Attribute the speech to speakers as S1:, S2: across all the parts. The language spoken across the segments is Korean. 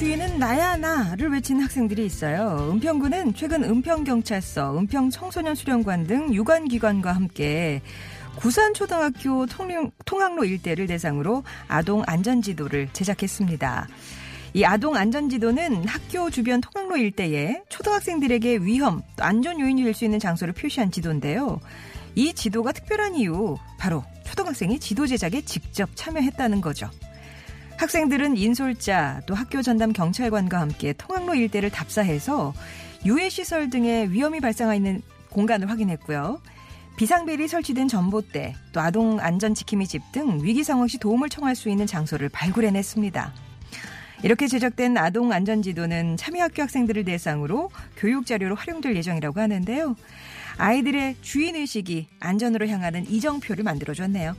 S1: 주인은 나야 나를 외치는 학생들이 있어요. 은평구는 최근 은평경찰서, 은평청소년 수련관 등 유관기관과 함께 구산초등학교 통학로 일대를 대상으로 아동 안전지도를 제작했습니다. 이 아동 안전지도는 학교 주변 통학로 일대에 초등학생들에게 위험, 또 안전 요인이 될 수 있는 장소를 표시한 지도인데요. 이 지도가 특별한 이유, 바로 초등학생이 지도 제작에 직접 참여했다는 거죠. 학생들은 인솔자 또 학교 전담 경찰관과 함께 통학로 일대를 답사해서 유해 시설 등의 위험이 발생하 있는 공간을 확인했고요. 비상벨이 설치된 전봇대 또 아동 안전 지킴이 집 등 위기 상황 시 도움을 청할 수 있는 장소를 발굴해냈습니다. 이렇게 제작된 아동 안전 지도는 참여학교 학생들을 대상으로 교육 자료로 활용될 예정이라고 하는데요. 아이들의 주인 의식이 안전으로 향하는 이정표를 만들어 줬네요.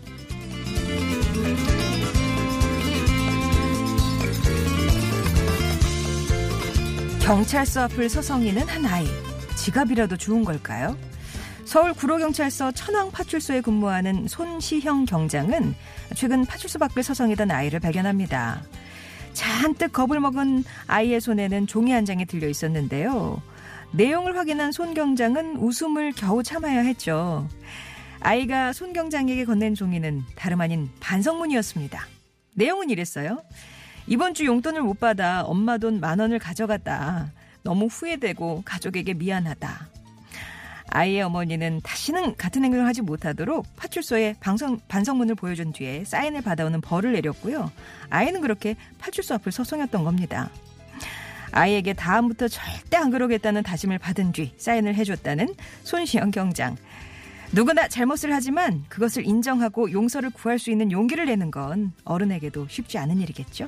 S1: 경찰서 앞을 서성이는 한 아이. 지갑이라도 주운 걸까요? 서울 구로경찰서 천왕파출소에 근무하는 손시형 경장은 최근 파출소 밖을 서성이던 아이를 발견합니다. 잔뜩 겁을 먹은 아이의 손에는 종이 한 장이 들려 있었는데요. 내용을 확인한 손 경장은 웃음을 겨우 참아야 했죠. 아이가 손 경장에게 건넨 종이는 다름 아닌 반성문이었습니다. 내용은 이랬어요. 이번 주 용돈을 못 받아 엄마 돈 만 원을 가져갔다. 너무 후회되고 가족에게 미안하다. 아이의 어머니는 다시는 같은 행동을 하지 못하도록 파출소에 방송, 반성문을 보여준 뒤에 사인을 받아오는 벌을 내렸고요. 아이는 그렇게 파출소 앞을 서성였던 겁니다. 아이에게 다음부터 절대 안 그러겠다는 다짐을 받은 뒤 사인을 해줬다는 손시영 경장. 누구나 잘못을 하지만 그것을 인정하고 용서를 구할 수 있는 용기를 내는 건 어른에게도 쉽지 않은 일이겠죠.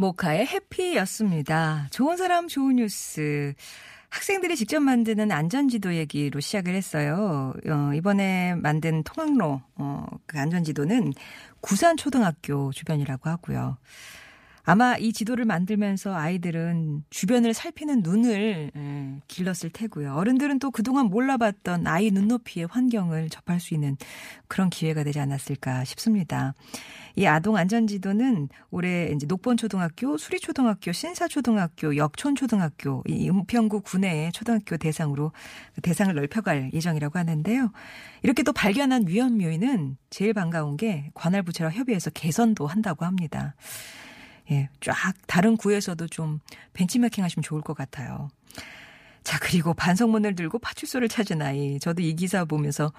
S1: 모카의 해피였습니다. 좋은 사람, 좋은 뉴스. 학생들이 직접 만드는 안전지도 얘기로 시작을 했어요. 어, 이번에 만든 통학로, 어, 그 안전지도는 구산 초등학교 주변이라고 하고요. 아마 이 지도를 만들면서 아이들은 주변을 살피는 눈을 예, 길렀을 테고요. 어른들은 또 그동안 몰라봤던 아이 눈높이의 환경을 접할 수 있는 그런 기회가 되지 않았을까 싶습니다. 이 아동 안전 지도는 올해 이제 녹본초등학교, 수리초등학교, 신사초등학교, 역촌초등학교, 이 은평구 구내의 초등학교 대상으로 대상을 넓혀갈 예정이라고 하는데요. 이렇게 또 발견한 위험 요인은 제일 반가운 게 관할 부처랑 협의해서 개선도 한다고 합니다. 예, 쫙 다른 구에서도 좀 벤치마킹 하시면 좋을 것 같아요. 자, 그리고 반성문을 들고 파출소를 찾은 아이. 저도 이 기사 보면서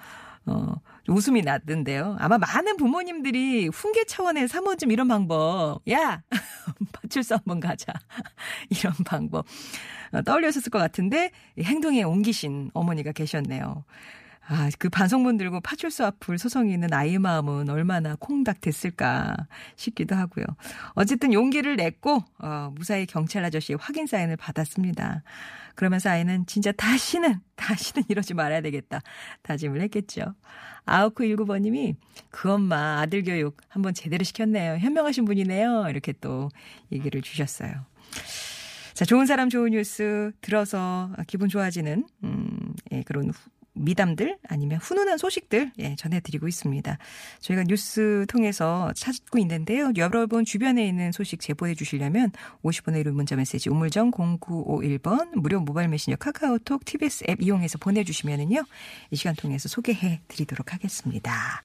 S1: 어, 웃음이 났던데요. 아마 많은 부모님들이 훈계 차원의 사모좀 이런 방법. 야! 파출소 한번 가자. 이런 방법. 어, 떠올렸을 것 같은데 행동에 옮기신 어머니가 계셨네요. 아, 그 반성문 들고 파출소 앞을 소송이는 아이의 마음은 얼마나 콩닥 됐을까 싶기도 하고요. 어쨌든 용기를 냈고, 어, 무사히 경찰 아저씨의 확인 사인을 받았습니다. 그러면서 아이는 진짜 다시는, 다시는 이러지 말아야 되겠다. 다짐을 했겠죠. 아우크 19번님이 그 엄마 아들 교육 한번 제대로 시켰네요. 현명하신 분이네요. 이렇게 또 얘기를 주셨어요. 자, 좋은 사람 좋은 뉴스 들어서 기분 좋아지는, 음, 예, 그런 후, 미담들 아니면 훈훈한 소식들 예, 전해드리고 있습니다. 저희가 뉴스 통해서 찾고 있는데요. 여러분 주변에 있는 소식 제보해 주시려면 50번의 1호 문자 메시지 우물정 0951번 무료 모바일 메신저 카카오톡 TBS 앱 이용해서 보내주시면은요. 이 시간 통해서 소개해 드리도록 하겠습니다.